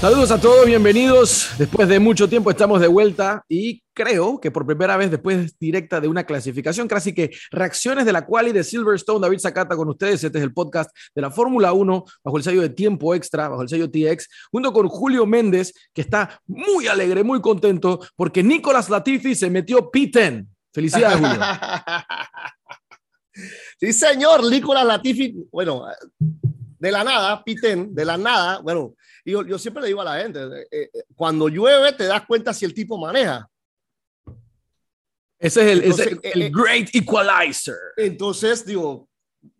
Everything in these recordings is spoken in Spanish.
Saludos a todos, bienvenidos. Después de mucho tiempo estamos de vuelta y creo que por primera vez después directa de una clasificación, casi que reacciones de la quali de Silverstone, David Zacata con ustedes. Este es el podcast de la Fórmula 1 bajo el sello de tiempo extra, bajo el sello TX, junto con Julio Méndez, que está muy alegre, muy contento porque Nicolás Latifi se metió P10. Felicidades, Julio. sí, señor, Nicolás Latifi. Bueno, de la nada, P10, de la nada, bueno yo, yo siempre le digo a la gente, eh, eh, cuando llueve te das cuenta si el tipo maneja. Ese es el, el, eh, great equalizer. Entonces, digo,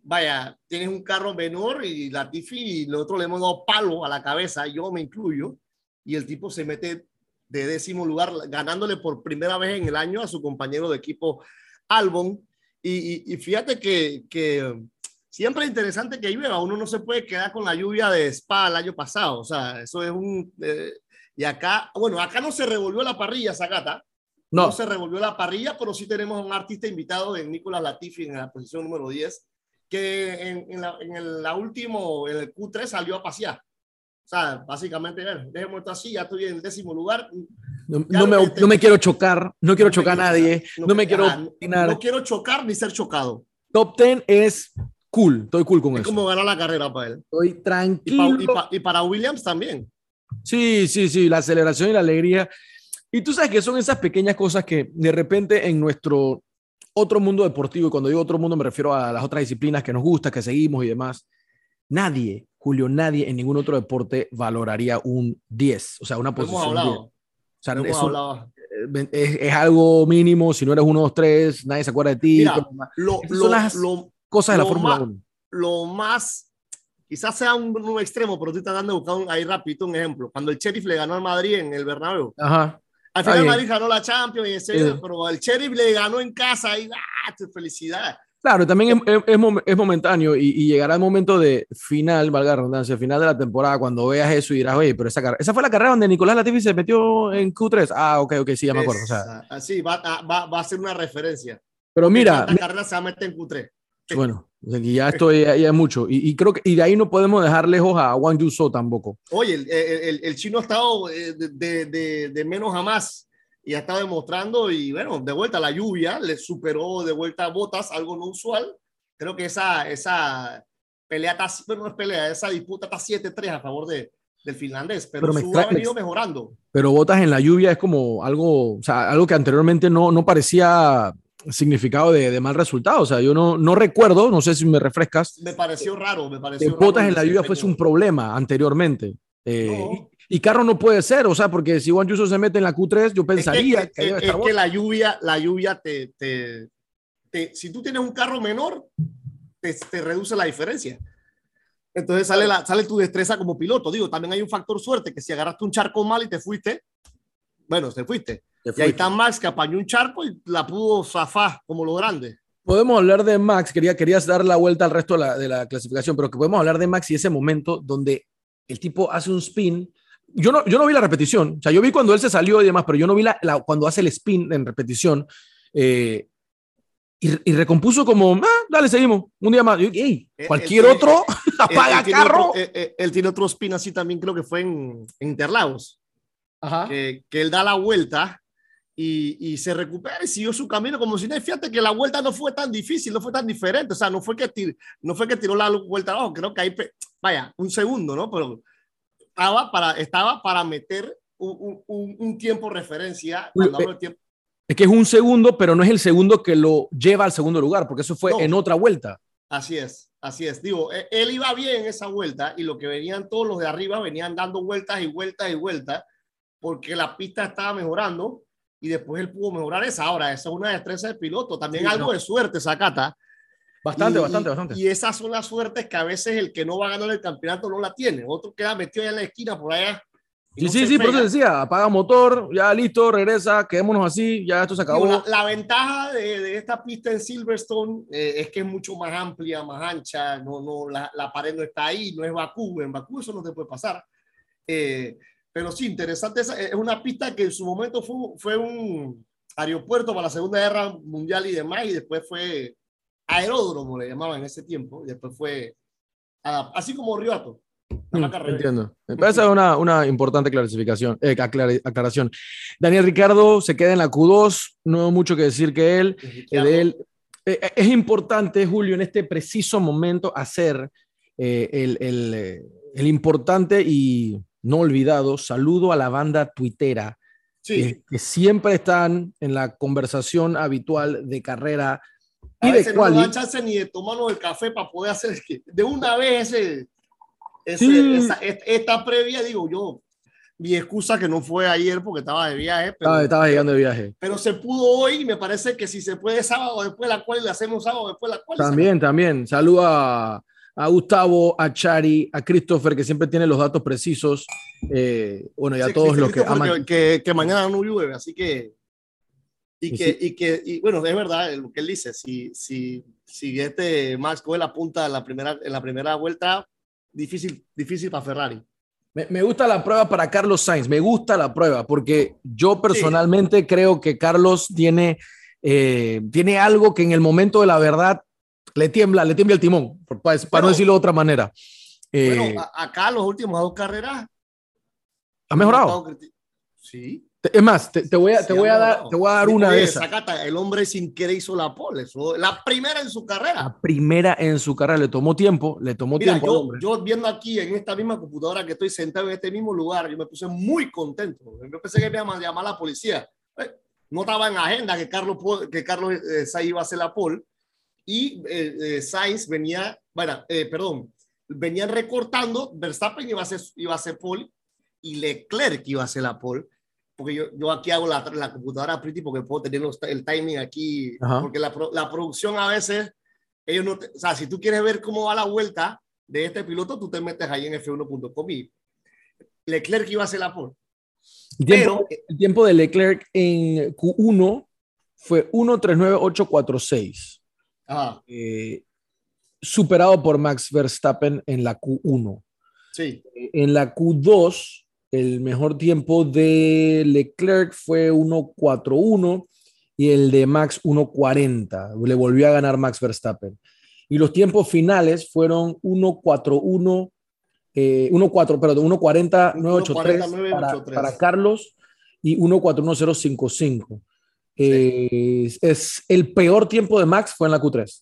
vaya, tienes un carro menor y la Tiffy y nosotros le hemos dado palo a la cabeza, yo me incluyo, y el tipo se mete de décimo lugar, ganándole por primera vez en el año a su compañero de equipo Albon. Y, y, y fíjate que, que siempre es interesante que llueva. Uno no se puede quedar con la lluvia de Spa el año pasado. O sea, eso es un... Eh, y acá, bueno, acá no se revolvió la parrilla, Zagata. No. no se revolvió la parrilla, pero sí tenemos un artista invitado en Nicolás Latifi en la posición número 10, que en, en, la, en el la último, en el Q3 salió a pasear. O sea, básicamente, déjeme esto así, ya estoy en el décimo lugar. No, no, me, no, me, quiero chocar, no quiero chocar a nadie, no, me quiero... no quiero chocar ni ser chocado. Top 10 es cool, estoy cool con es eso. como ganar la carrera para él. Estoy tranquilo. Y, pa, y, pa, y, para Williams también. Sí, sí, sí, la aceleración y la alegría. Y tú sabes que son esas pequeñas cosas que de repente en nuestro otro mundo deportivo, y cuando digo otro mundo me refiero a las otras disciplinas que nos gusta, que seguimos y demás, nadie, Julio, nadie en ningún otro deporte valoraría un 10, o sea, una posición. Hemos hablado. 10. O sea, es, un, es, es, algo mínimo, si no eres uno, dos, tres, nadie se acuerda de ti. Mira, lo, lo, las... lo, cosas de la Fórmula 1. Lo más, quizás sea un, un, extremo, pero tú estás dando buscar un, ahí rapidito un ejemplo. Cuando el Sheriff le ganó al Madrid en el Bernabéu. Ajá. Al final Madrid ganó la Champions, y ese, sí. pero el Sheriff le ganó en casa y ¡ah! felicidad. Claro, también es, es, es momentáneo y, y, llegará el momento de final, valga la redundancia, final de la temporada, cuando veas eso y dirás, oye, pero esa, esa fue la carrera donde Nicolás Latifi se metió en Q3. Ah, ok, ok, sí, ya me acuerdo. O sea, así, va, va, va a ser una referencia. Pero mira. La carrera se va a meter en Q3. Bueno, y ya esto ya, ya es mucho. Y, y, creo que y de ahí no podemos dejar lejos a Wang Yuso tampoco. Oye, el, el, el, chino ha estado de, de, de, de, menos a más y ha estado demostrando. Y bueno, de vuelta la lluvia le superó de vuelta a botas, algo no usual. Creo que esa, esa pelea, está, bueno, no es pelea, esa disputa está 7-3 a favor de, del finlandés, pero, pero su ha venido mejorando. Pero botas en la lluvia es como algo, o sea, algo que anteriormente no, no parecía significado de, de, mal resultado. O sea, yo no, no recuerdo, no sé si me refrescas. Me pareció raro, me pareció. Que botas en la lluvia fuese un problema anteriormente. Eh, no. y, y, carro no puede ser, o sea, porque si Juan Yuso se mete en la Q3, yo pensaría es que, es que la lluvia, la lluvia te, te, te, si tú tienes un carro menor, te, te reduce la diferencia. Entonces sale, la, sale tu destreza como piloto. Digo, también hay un factor suerte, que si agarraste un charco mal y te fuiste, bueno, te fuiste. Y ahí está Max que apañó un charco y la pudo zafar como lo grande. Podemos hablar de Max, quería, querías dar la vuelta al resto de la, de la, clasificación, pero que podemos hablar de Max y ese momento donde el tipo hace un spin. Yo no, yo no vi la repetición, o sea, yo vi cuando él se salió y demás, pero yo no vi la, la cuando hace el spin en repetición. Eh, y, y, recompuso como, ah, dale, seguimos, un día más. Ey, cualquier él, otro él, apaga carro. Otro, él, tiene otro spin así también, creo que fue en, en Interlagos. Ajá. Que, que él da la vuelta y, y, se recupera y siguió su camino como si no. Fíjate que la vuelta no fue tan difícil, no fue tan diferente. O sea, no fue que, tir, no fue que tiró la vuelta abajo, creo que ahí, vaya, un segundo, ¿no? Pero estaba para, estaba para meter un, un, un tiempo referencia. Cuando hablo de tiempo. Es que es un segundo, pero no es el segundo que lo lleva al segundo lugar, porque eso fue no. en otra vuelta. Así es, así es. Digo, e, él iba bien esa vuelta y lo que venían todos los de arriba venían dando vueltas y vueltas y vueltas porque la pista estaba mejorando y después él pudo mejorar esa. Ahora, esa es una destreza de piloto, también sí, algo no. de suerte, Sacata. Bastante, y, bastante, bastante. Y esas son las suertes que a veces el que no va a ganar el campeonato no la tiene. Otro queda metido allá en la esquina por allá. Sí, no sí, sí, por eso decía, apaga motor, ya listo, regresa, quedémonos así, ya esto se acabó. La, la, ventaja de, de, esta pista en Silverstone eh, es que es mucho más amplia, más ancha, no, no, la, la, pared no está ahí, no es Bakú, en Bakú eso no te puede pasar. Eh, pero sí, interesante, es una pista que en su momento fue, fue un aeropuerto para la Segunda Guerra Mundial y demás, y después fue aeródromo, le llamaban en ese tiempo, y después fue, así como Rioto. Mm, entiendo. Me parece una, una importante clasificación, eh, aclaración. Daniel Ricardo se queda en la Q2, no mucho que decir que él. de él. Eh, es importante, Julio, en este preciso momento hacer el, el, el, importante y no olvidado saludo a la banda tuitera, que, siempre están en la conversación habitual de carrera. y de cual. No dan chance ni de tomarnos el café para poder hacer de una vez ese esta previa, digo yo, mi excusa que no fue ayer porque estaba de viaje. Pero, estaba llegando de viaje. Pero se pudo hoy y me parece que si se puede sábado después de la cual le hacemos sábado después de la cual. También, también. Saluda a, Gustavo, a Chari, a Christopher, que siempre tiene los datos precisos. Eh, bueno, y a todos los que aman. Que, que, mañana no llueve, así que. Y que, y que y bueno, es verdad lo que él dice. Si, si, si este Max coge la punta en la primera, en la primera vuelta, difícil, difícil para Ferrari. Me, gusta la prueba para Carlos Sainz, me gusta la prueba porque yo personalmente creo que Carlos tiene, eh, tiene algo que en el momento de la verdad le tiembla, le tiembla el timón, para, no decirlo de otra manera. bueno, eh, acá los últimos dos carreras. ¿Ha mejorado? Sí. Es más, te, voy, a, te, voy a dar, te voy a dar una de esas. el hombre sin querer hizo la pole, la primera en su carrera. La primera en su carrera, le tomó tiempo, le tomó tiempo. Yo, yo viendo aquí en esta misma computadora que estoy sentado en este mismo lugar, yo me puse muy contento. Yo pensé que me iba a llamar a la policía. Eh, no estaba en agenda que Carlos, que Carlos eh, iba a hacer la pole y eh, Sainz venía, bueno, perdón, venían recortando, Verstappen iba a hacer, iba a hacer pole y Leclerc iba a hacer la pole porque yo, yo aquí hago la, la computadora pretty porque puedo tener el timing aquí, porque la, la, producción a veces, ellos no, o sea, si tú quieres ver cómo va la vuelta de este piloto, tú te metes ahí en f1.com y Leclerc iba a hacer la pole. El tiempo, el tiempo de Leclerc en Q1 fue 1.39.846. Eh, superado por Max Verstappen en la Q1. Sí. En la Q2 el mejor tiempo de Leclerc fue 1.41 y el de Max 1.40. Le volvió a ganar Max Verstappen. Y los tiempos finales fueron 1.41, eh, 1.4, perdón, 1.40, 983 para, para Carlos y 1.41055. Eh, es el peor tiempo de Max fue en la Q3.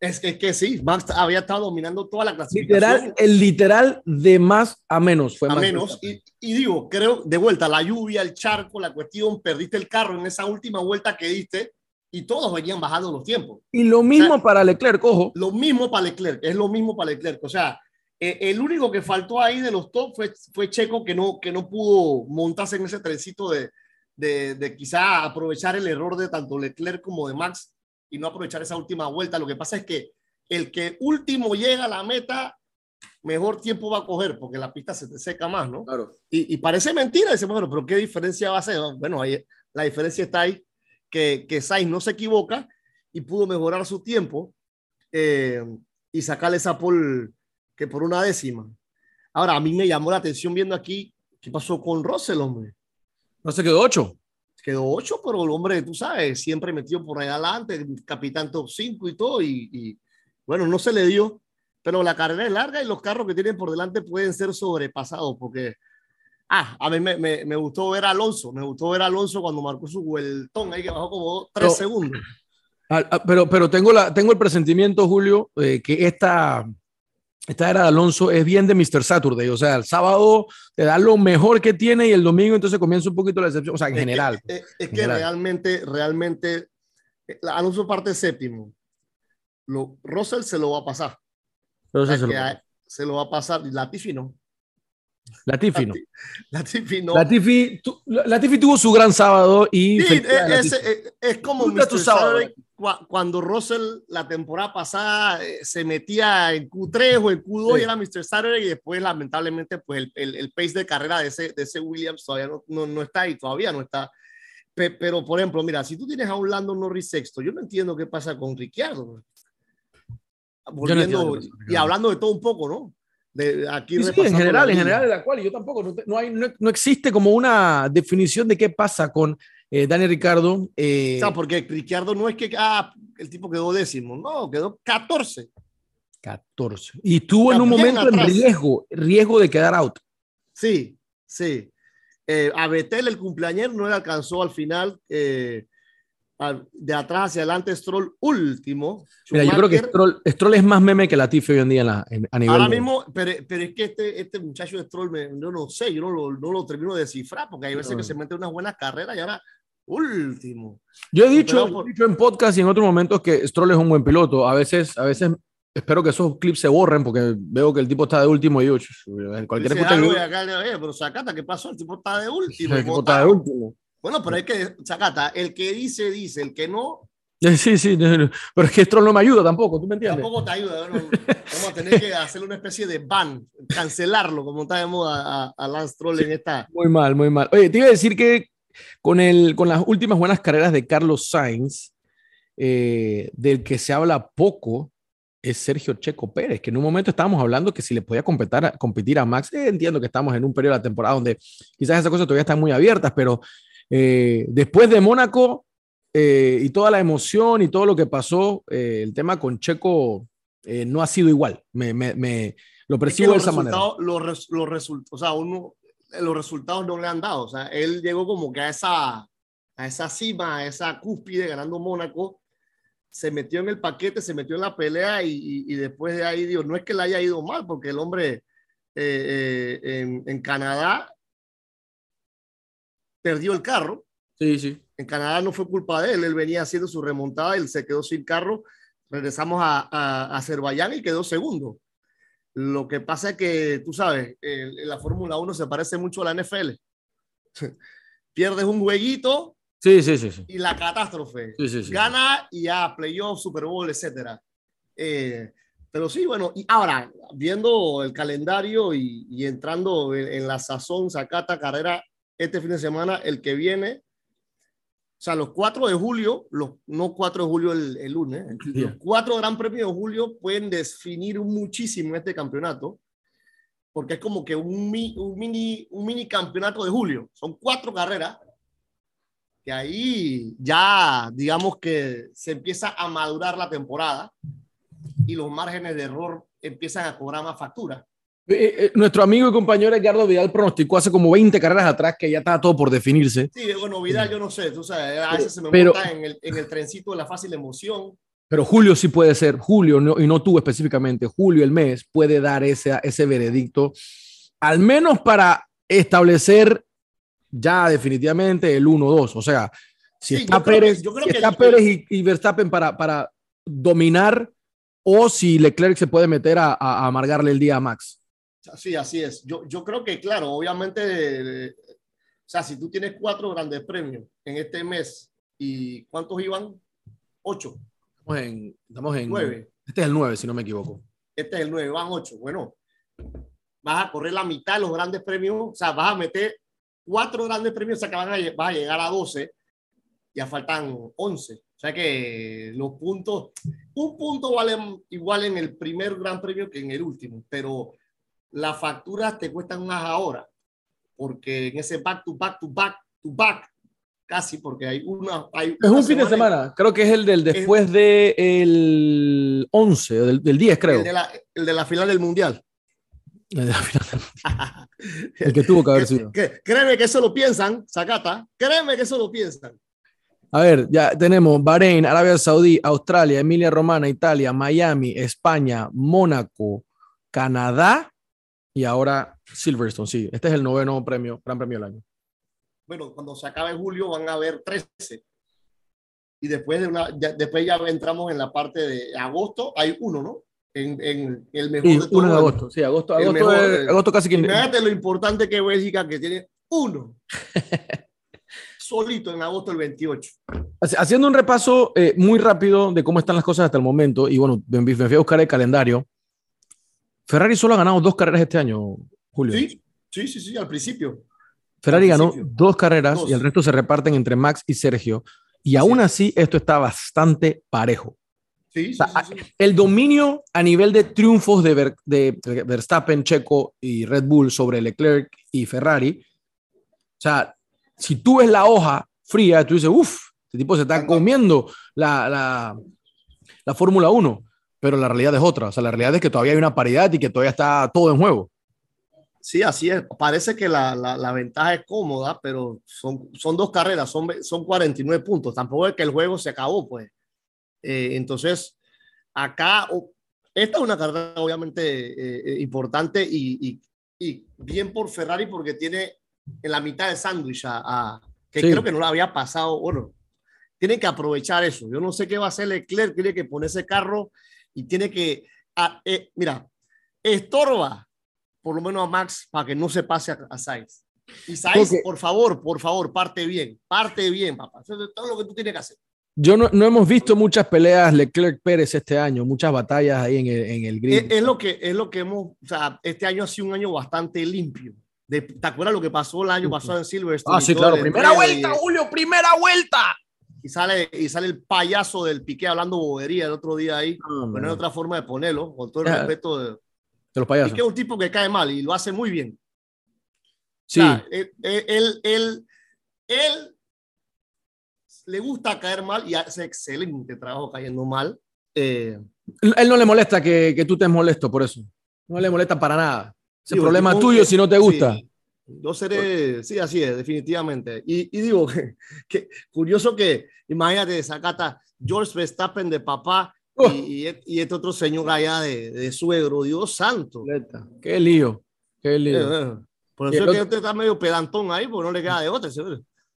Es que, que sí, Max había estado dominando toda la clasificación. Literal, el literal de más a menos fue a menos. Y, y, digo, creo, de vuelta, la lluvia, el charco, la cuestión, perdiste el carro en esa última vuelta que diste y todos venían bajando los tiempos. Y lo mismo para Leclerc, ojo. Lo mismo para Leclerc, es lo mismo para Leclerc. O sea, eh, el único que faltó ahí de los top fue, fue Checo, que no, que no pudo montarse en ese trencito de, de, de quizá aprovechar el error de tanto Leclerc como de Max y no aprovechar esa última vuelta. Lo que pasa es que el que último llega a la meta, mejor tiempo va a coger porque la pista se te seca más, ¿no? Claro. Y, parece mentira, dice, bueno, pero ¿qué diferencia va a ser? Bueno, ahí, la diferencia está ahí que, que Sainz no se equivoca y pudo mejorar su tiempo eh, y sacarle esa pole que por una décima. Ahora, a mí me llamó la atención viendo aquí qué pasó con Russell, hombre. No se quedó ocho. Quedó ocho, pero el hombre, tú sabes, siempre metió por ahí adelante, capitán top 5 y todo, y, bueno, no se le dio, pero la carrera es larga y los carros que tienen por delante pueden ser sobrepasados, porque, ah, a mí me, me, gustó ver a Alonso, me gustó ver a Alonso cuando marcó su vueltón, ahí que bajó como tres segundos. Ah, ah, pero, pero tengo, la, tengo el presentimiento, Julio, eh, que esta, esta era de Alonso es bien de Mr. Saturday, o sea, el sábado te da lo mejor que tiene y el domingo entonces comienza un poquito la excepción, o sea, en general. es, que realmente, realmente, eh, Alonso parte séptimo. Lo, Russell se lo va a pasar. se, lo va. se, lo va a pasar. Latifi no. Latifi no. Latifi no. Latifi, Latifi tuvo su gran sábado y... Sí, es, es, es, como Mr. Saturday cuando Russell la temporada pasada eh, se metía en Q3 o en Q2 y era Mr. Saturday y después lamentablemente pues el, el, pace de carrera de ese, de ese Williams todavía no, no, no está y todavía no está. pero por ejemplo, mira, si tú tienes a un Lando Norris sexto, yo no entiendo qué pasa con Ricciardo. Volviendo y hablando de todo un poco, ¿no? De aquí sí, en general, en general de la cual yo tampoco, no, no hay, no, no existe como una definición de qué pasa con eh, Daniel Ricardo. Eh, porque Ricardo no es que ah, el tipo quedó décimo, no, quedó 14. 14. Y estuvo en un momento en riesgo, riesgo de quedar out. Sí, sí. Eh, a Betel, el cumpleaños, no le alcanzó al final. Eh, de atrás hacia adelante, Stroll último. Mira, yo creo que Stroll, es más meme que Latifi hoy en día a nivel. Ahora mismo, pero, pero, es que este, este muchacho de Stroll, me, yo no sé, yo no lo, no lo termino de descifrar, porque hay veces que se mete unas buenas carreras y ahora último. Yo he dicho, he dicho en podcast y en otros momentos que Stroll es un buen piloto. A veces, a veces espero que esos clips se borren porque veo que el tipo está de último y yo, en cualquier Dice algo acá, pero Sacata, ¿qué pasó? El tipo está de último. El tipo está de último. Bueno, pero es que, Sacata, el que dice, dice, el que no. Sí, sí, pero es que Stroll no me ayuda tampoco, ¿tú me entiendes? Tampoco te ayuda. vamos a tener que hacerle una especie de ban, cancelarlo, como está de moda a, a Lance Stroll en esta. Muy mal, muy mal. Oye, te iba a decir que con, el, con las últimas buenas carreras de Carlos Sainz, eh, del que se habla poco, es Sergio Checo Pérez, que en un momento estábamos hablando que si le podía competir a, competir a Max, eh, entiendo que estamos en un periodo de la temporada donde quizás esas cosas todavía están muy abiertas, pero eh, después de Mónaco y toda la emoción y todo lo que pasó, el tema con Checo no ha sido igual, me, me, lo percibo de esa manera. Los, los resultados, o sea, uno, los resultados no le han dado. O sea, él llegó como que a esa, a esa cima, a esa cúspide ganando Mónaco, se metió en el paquete, se metió en la pelea y, y, después de ahí, digo, no es que le haya ido mal, porque el hombre eh, eh, en, en, Canadá perdió el carro. Sí, sí. En Canadá no fue culpa de él, él venía haciendo su remontada, él se quedó sin carro. Regresamos a, a, a Azerbaiyán y quedó segundo. Lo que pasa es que, tú sabes, la Fórmula 1 se parece mucho a la NFL. Pierdes un jueguito sí, sí, sí, y la catástrofe. Gana y ya, playoff, Super Bowl, etc. Eh, pero sí, bueno, y ahora, viendo el calendario y, entrando en, en, la sazón, sacata, carrera, este fin de semana, el que viene, o sea, los 4 de julio, los, no 4 de julio el, el lunes, los 4 Gran Premios de julio pueden definir muchísimo este campeonato, porque es como que un, un, mini, un mini campeonato de julio. Son cuatro carreras que ahí ya, digamos que se empieza a madurar la temporada y los márgenes de error empiezan a cobrar más factura. Eh, eh, nuestro amigo y compañero Edgardo Vidal pronosticó hace como 20 carreras atrás que ya estaba todo por definirse. Sí, bueno, Vidal, yo no sé, tú sabes, a veces se me pero, monta en el, en el trencito de la fácil emoción. Pero Julio sí puede ser, Julio, no, y no tú específicamente, Julio el mes puede dar ese, ese veredicto, al menos para establecer ya definitivamente el 1-2. O sea, si sí, está Pérez, que, si está el, Pérez y, y, Verstappen para, para dominar, o si Leclerc se puede meter a, a amargarle el día a Max. Sí, así es. Yo, yo creo que, claro, obviamente, o sea, si tú tienes cuatro grandes premios en este mes, ¿y cuántos iban? Ocho. Estamos en, estamos en nueve. Este es el nueve, si no me equivoco. Este es el nueve, van ocho. Bueno, vas a correr la mitad de los grandes premios, o sea, vas a meter cuatro grandes premios, o sea, que van a, vas a llegar a doce, ya faltan once. O sea que los puntos, un punto vale igual en el primer gran premio que en el último, pero las facturas te cuestan más ahora, porque en ese back to back to back to back, casi, porque hay una... Hay es un fin de semana, creo que es el del después del de 11, del, del 10, creo. El de, la, el de la final del Mundial. El, de la final el que tuvo que haber sido. Créeme que eso lo piensan, Zacata, créeme que eso lo piensan. A ver, ya tenemos Bahrein, Arabia Saudí, Australia, Emilia Romana, Italia, Miami, España, Mónaco, Canadá y ahora Silverstone, sí. Este es el noveno premio, Gran Premio del año. Bueno, cuando se acabe julio van a haber 13. Y después, de una, ya, después ya entramos en la parte de agosto, hay uno, ¿no? En, en el mejor sí, de uno en agosto, sí, agosto, agosto, mejor, es, agosto casi que... Imagínate lo importante que es Bélgica, que tiene uno. solito en agosto del 28. Haciendo un repaso eh, muy rápido de cómo están las cosas hasta el momento, y bueno, me fui a buscar el calendario. Ferrari solo ha ganado dos carreras este año, Julio. Sí, sí, sí, sí al principio. Ferrari al ganó dos carreras dos. y el resto se reparten entre Max y Sergio. Y aún así, esto está bastante parejo. Sí, o sea, sí, el dominio a nivel de triunfos de, Ver, de, Verstappen, Checo y Red Bull sobre Leclerc y Ferrari. O sea, si tú ves la hoja fría, tú dices, uff, este tipo se está comiendo la, la, la Fórmula 1 pero la realidad es otra. O sea, la realidad es que todavía hay una paridad y que todavía está todo en juego. Sí, así es. Parece que la, la, la ventaja es cómoda, pero son, son dos carreras, son, son 49 puntos. Tampoco es que el juego se acabó, pues. Eh, entonces, acá, esta es una carrera obviamente eh, eh, importante y, y, y, bien por Ferrari porque tiene en la mitad de sándwich a, a, que sí. creo que no lo había pasado. Bueno, tienen que aprovechar eso. Yo no sé qué va a hacer Leclerc, tiene que poner ese carro y tiene que, a, eh, mira, estorba por lo menos a Max para que no se pase a, a Sainz. Y Sainz, por favor, por favor, parte bien, parte bien, papá. Eso es todo lo que tú tienes que hacer. Yo no, no hemos visto muchas peleas Leclerc-Pérez este año, muchas batallas ahí en el, en el grid. Es, es, lo que, es lo que hemos, o sea, este año ha sido un año bastante limpio. De, ¿Te acuerdas lo que pasó el año pasado en Silverstone? Ah, sí, claro. Primera vuelta, y, Julio, primera vuelta. Y sale, y sale el payaso del Piqué hablando bobería el otro día ahí. Pero no hay otra forma de ponerlo, con todo el respeto de, de, los payasos. Piqué es un tipo que cae mal y lo hace muy bien. Sí. O sea, él, él, él, él, le gusta caer mal y hace excelente trabajo cayendo mal. Eh, él no le molesta que, que tú estés molesto por eso. No le molesta para nada. Ese digo, problema es tuyo que, si no te gusta. Sí, yo seré, sí, así es, definitivamente. Y, y digo, que, que, curioso que, imagínate, Zacata, George Verstappen de papá oh. y, y, y, este otro señor allá de, de suegro, Dios santo. Qué lío, qué lío. Eh, eh. Por eso es que usted está medio pedantón ahí, porque no le queda de otra.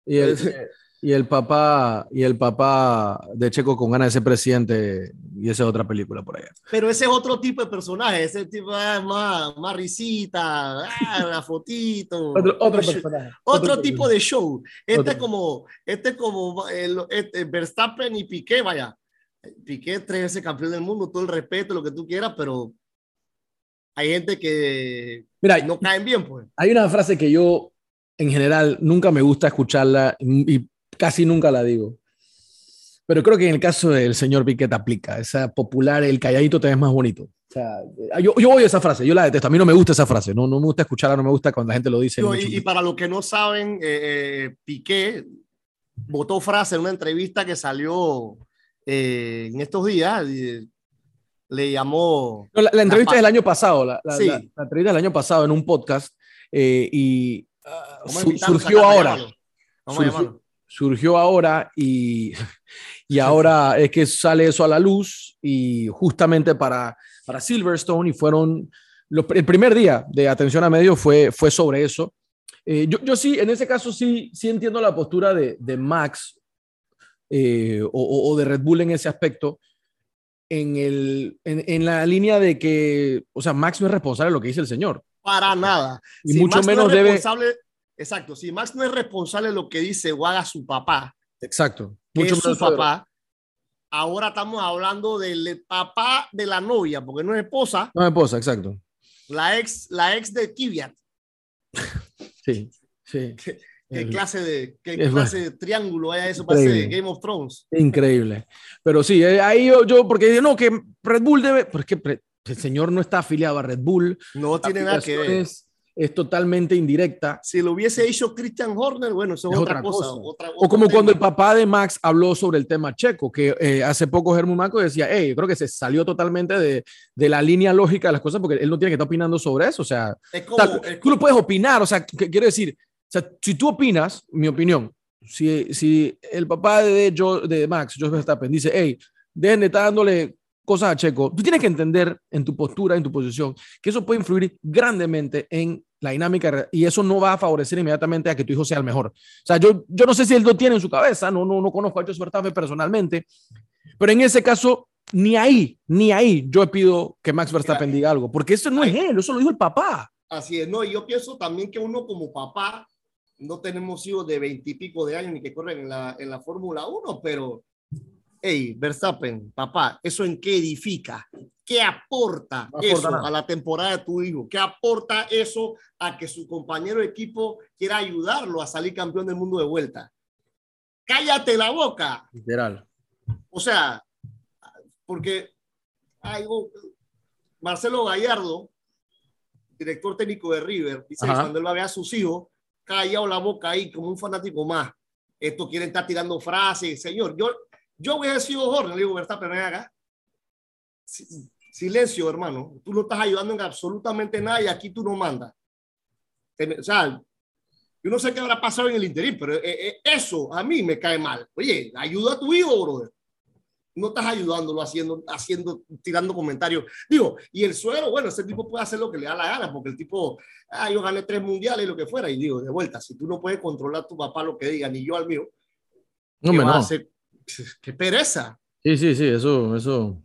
Y el, y el papá y el papá de Checo con ganas de ser presidente y esa es otra película por allá. Pero ese es otro tipo de personaje, ese tipo es más, más risita, ah, una fotito. otro, otro, personaje. Otro, otro tipo de show. Este otro. es como, este es como el, este, Verstappen y Piqué, vaya. Piqué tres veces campeón del mundo, todo el respeto, lo que tú quieras, pero hay gente que Mira, no caen bien, pues. Hay una frase que yo en general nunca me gusta escucharla y casi nunca la digo. Pero creo que en el caso del señor Piquet aplica. Esa popular, el calladito te ves más bonito. O sea, yo, yo odio esa frase, yo la detesto. A mí no me gusta esa frase, no, no me gusta escucharla, no me gusta cuando la gente lo dice. No, y, y, para los que no saben, eh, Piqué votó frase en una entrevista que salió eh, en estos días. le llamó. No, la, la, entrevista la... del año pasado, la, sí. la, entrevista del año pasado en un podcast eh, y uh, su, surgió ahora. Surgió, surgió ahora y, y ahora es que sale eso a la luz y justamente para, para Silverstone y fueron, el primer día de atención a medios fue, fue sobre eso. Eh, yo, yo sí, en ese caso sí, sí entiendo la postura de, de Max eh, o, o, de Red Bull en ese aspecto, en, el, en, en, la línea de que, o sea, Max no es responsable de lo que dice el señor. Para nada. Y si mucho Max menos no debe Exacto, si Max no es responsable de lo que dice o haga su papá, exacto, mucho es su papá, ahora estamos hablando del papá de la novia, porque no es esposa. No es esposa, exacto. La ex, la ex de Kiviat. sí, sí. ¿Qué, qué clase de, qué es clase bueno. de triángulo hay eso para ser Game of Thrones? Increíble. Pero sí, eh, ahí yo, yo porque no, que Red Bull debe, porque el señor no está afiliado a Red Bull. No tiene nada que ver es totalmente indirecta. Si lo hubiese hecho Christian Horner, bueno, eso es, es otra, otra, cosa. cosa. Otra, o como tema. cuando el papá de Max habló sobre el tema checo, que eh, hace poco Germán Marco decía, hey, yo creo que se salió totalmente de, de, la línea lógica de las cosas porque él no tiene que estar opinando sobre eso. O sea, como, tú lo puedes opinar, o sea, ¿qué quiere decir? O sea, si tú opinas, mi opinión, si, si el papá de, Joe, de Max, Joe Verstappen, dice, hey, dejen de estar dándole cosas a Checo, tú tienes que entender en tu postura, en tu posición, que eso puede influir grandemente en la dinámica y eso no va a favorecer inmediatamente a que tu hijo sea el mejor. O sea, yo, yo no sé si él lo tiene en su cabeza, no, no, no conozco a Joseph Verstappen personalmente, pero en ese caso, ni ahí, ni ahí yo pido que Max Verstappen diga algo, porque eso no es él, eso lo dijo el papá. Así es, no, y yo pienso también que uno como papá, no tenemos hijos de veintipico de años ni que corren en la, en la Fórmula 1, pero hey, Verstappen, papá, ¿eso en qué edifica? ¿Qué aporta no eso a la temporada de tu hijo? ¿Qué aporta eso a que su compañero de equipo quiera ayudarlo a salir campeón del mundo de vuelta? Cállate la boca. Literal. O sea, porque hay Marcelo Gallardo, director técnico de River, dice Ajá. que cuando él va a ver a sus hijos, callado la boca ahí como un fanático más. Esto quieren estar tirando frases. Señor, yo, yo hubiera sido Horner, le digo, Verstappen, ven acá. Silencio, hermano. Tú no estás ayudando en absolutamente nada y aquí tú no mandas. O sea, yo no sé qué habrá pasado en el interín, pero eh, eh, eso a mí me cae mal. Oye, ayuda a tu hijo, brother. No estás ayudándolo haciendo, haciendo, tirando comentarios. Digo, y el suero, bueno, ese tipo puede hacer lo que le da la gana, porque el tipo, ah, yo gané tres mundiales y lo que fuera. Y digo, de vuelta, si tú no puedes controlar a tu papá lo que diga, ni yo al mío, no me no. Qué pereza. Sí, sí, sí, eso, eso.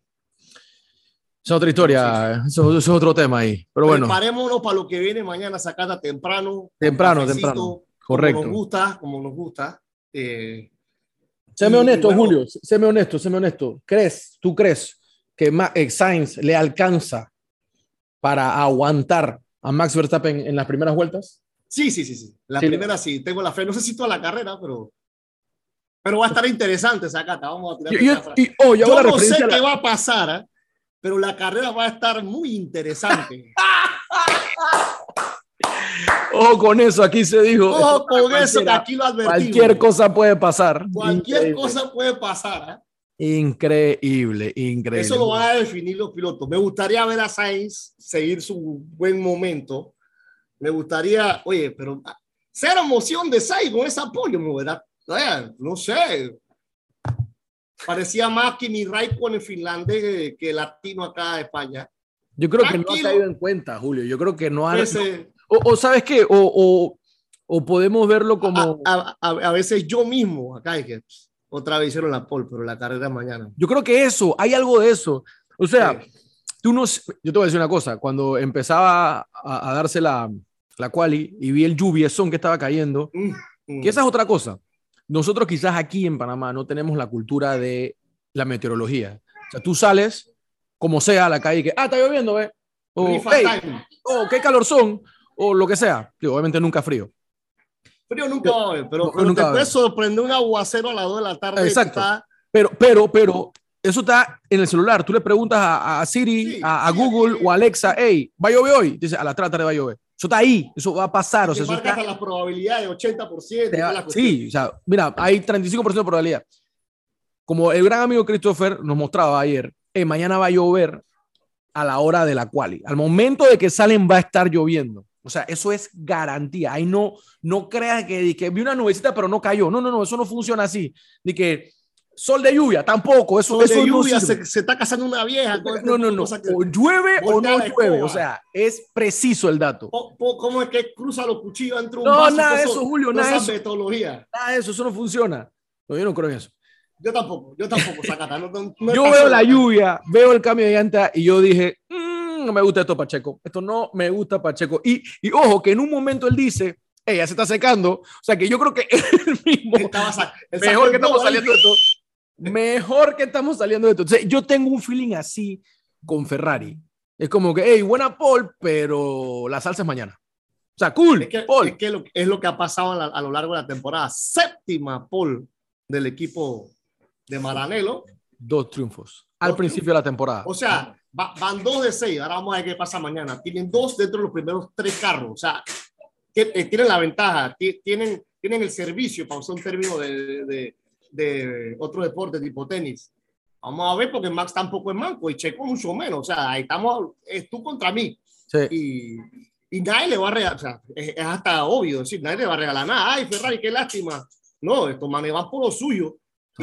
Es otra historia, eso, es otro tema ahí. Pero bueno. Preparémonos para lo que viene mañana, sacada temprano. Temprano, temprano. Correcto. Como nos gusta, como nos gusta. Eh, séme honesto, Julio, séme honesto, séme honesto. ¿Crees, tú crees que eh, Sainz le alcanza para aguantar a Max Verstappen en las primeras vueltas? Sí, sí, sí, sí. La primera sí, tengo la fe. No sé si toda la carrera, pero pero va a estar interesante esa cata. Vamos a tirar. Y, oh, yo no sé qué va a pasar, ¿eh? Pero la carrera va a estar muy interesante. Ojo con eso, aquí se dijo. Ojo con eso, que aquí lo advertimos. Cualquier cosa puede pasar. Cualquier cosa puede pasar. ¿eh? Increíble, increíble. Eso lo van a definir los pilotos. Me gustaría ver a Sainz seguir su buen momento. Me gustaría, oye, pero cero emoción de Sainz con ese apoyo, ¿verdad? no sé. Parecía más que mi con el finlandés que latino acá de España. Yo creo que no ha caído en cuenta, Julio. Yo creo que no ha. o, sabes qué, o, o, podemos verlo como. A, a, veces yo mismo, acá es que otra vez hicieron la pole, pero la carrera mañana. Yo creo que eso, hay algo de eso. O sea, tú no. Yo te voy a decir una cosa. Cuando empezaba a, darse la, la quali y vi el son que estaba cayendo, mm, mm. que esa es otra cosa nosotros quizás aquí en Panamá no tenemos la cultura de la meteorología. O sea, tú sales como sea a la calle y que, ah, está lloviendo, ¿ves? O, hey, oh, qué calor son, o lo que sea. obviamente nunca frío. Frío nunca va a haber, pero, nunca te puede sorprender un aguacero a las 2 de la tarde. Exacto. Pero, pero, pero, eso está en el celular. Tú le preguntas a, Siri, a, Google o a Alexa, hey, ¿va a llover hoy? Dice, a las 3 de la tarde va a llover. Eso está ahí, eso va a pasar. O sea, eso está... la probabilidad de 80%. sí, o sea, mira, hay 35% de probabilidad. Como el gran amigo Christopher nos mostraba ayer, eh, mañana va a llover a la hora de la quali. Al momento de que salen va a estar lloviendo. O sea, eso es garantía. Ahí no, no creas que, que vi una nubecita pero no cayó. No, no, no, eso no funciona así. De que Sol de lluvia, tampoco. Eso, Sol de lluvia se, está casando una vieja. No, no, no. O llueve o no llueve. O sea, es preciso el dato. ¿Cómo es que cruza los cuchillos entre un No, nada de eso, Julio. Nada de eso. Nada de eso, eso no funciona. No, yo no creo en eso. Yo tampoco, yo tampoco, Sacata. yo veo la lluvia, veo el cambio de llanta y yo dije, mm, no me gusta esto, Pacheco. Esto no me gusta, Pacheco. Y, y ojo, que en un momento él dice, ella se está secando. O sea, que yo creo que él mismo. mejor que estamos saliendo de esto Mejor que estamos saliendo de esto. yo tengo un feeling así con Ferrari. Es como que, hey, buena pole, pero la salsa es mañana. O sea, cool. Es, que, es, que lo, es lo, que ha pasado a, lo largo de la temporada. Séptima pole del equipo de Maranello. Dos triunfos al principio de la temporada. O sea, van dos de seis. Ahora vamos a ver qué pasa mañana. Tienen dos dentro de los primeros tres carros. O sea, eh, tienen la ventaja. Tienen, tienen el servicio, para usar un término de de otro deporte tipo tenis. Vamos a ver, porque Max tampoco es manco y Checo mucho menos. O sea, ahí estamos, es tú contra mí. Y, y nadie le va a regalar, o sea, es, hasta obvio decir, nadie le va a regalar nada. Ay, Ferrari, qué lástima. No, estos manes van por lo suyo.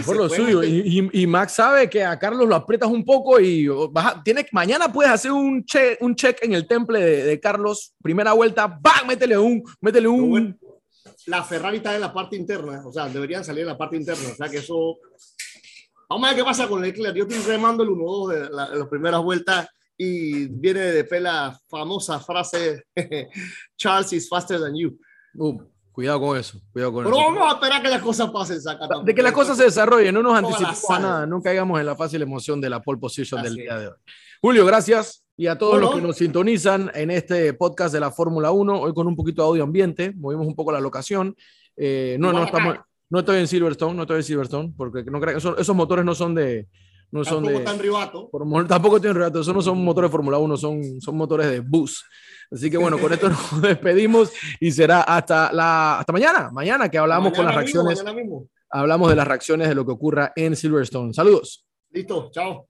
Por lo suyo. Y, y, Max sabe que a Carlos lo aprietas un poco y vas tiene, mañana puedes hacer un check, un check en el temple de, Carlos. Primera vuelta, ¡bam! Métele un, métele un, la Ferrari está en la parte interna, o sea, deberían salir en la parte interna, o sea que eso... Vamos a ver qué pasa con Leclerc. Yo estoy remando el 1-2 de, las primeras vueltas y viene de la famosa frase Charles is faster than you. Uh, cuidado con eso, cuidado con Pero eso. vamos a esperar que las cosas pasen. Saca, de que las cosas se desarrollen, no nos anticipemos a nada, no caigamos en la fácil emoción de la pole position del día de hoy. Julio, gracias. Y a todos los que nos sintonizan en este podcast de la Fórmula 1, hoy con un poquito de audio ambiente, movimos un poco la locación. Eh, no, no, estamos, no estoy en Silverstone, no estoy en Silverstone, porque no creo, esos, esos motores no son de... No son tampoco de, están ribato. Por, tampoco están ribato, esos no son motores de Fórmula 1, son, son motores de bus. Así que bueno, con esto nos despedimos y será hasta, la, hasta mañana, mañana que hablamos con las reacciones. Hablamos de las reacciones de lo que ocurra en Silverstone. Saludos. Listo, chao.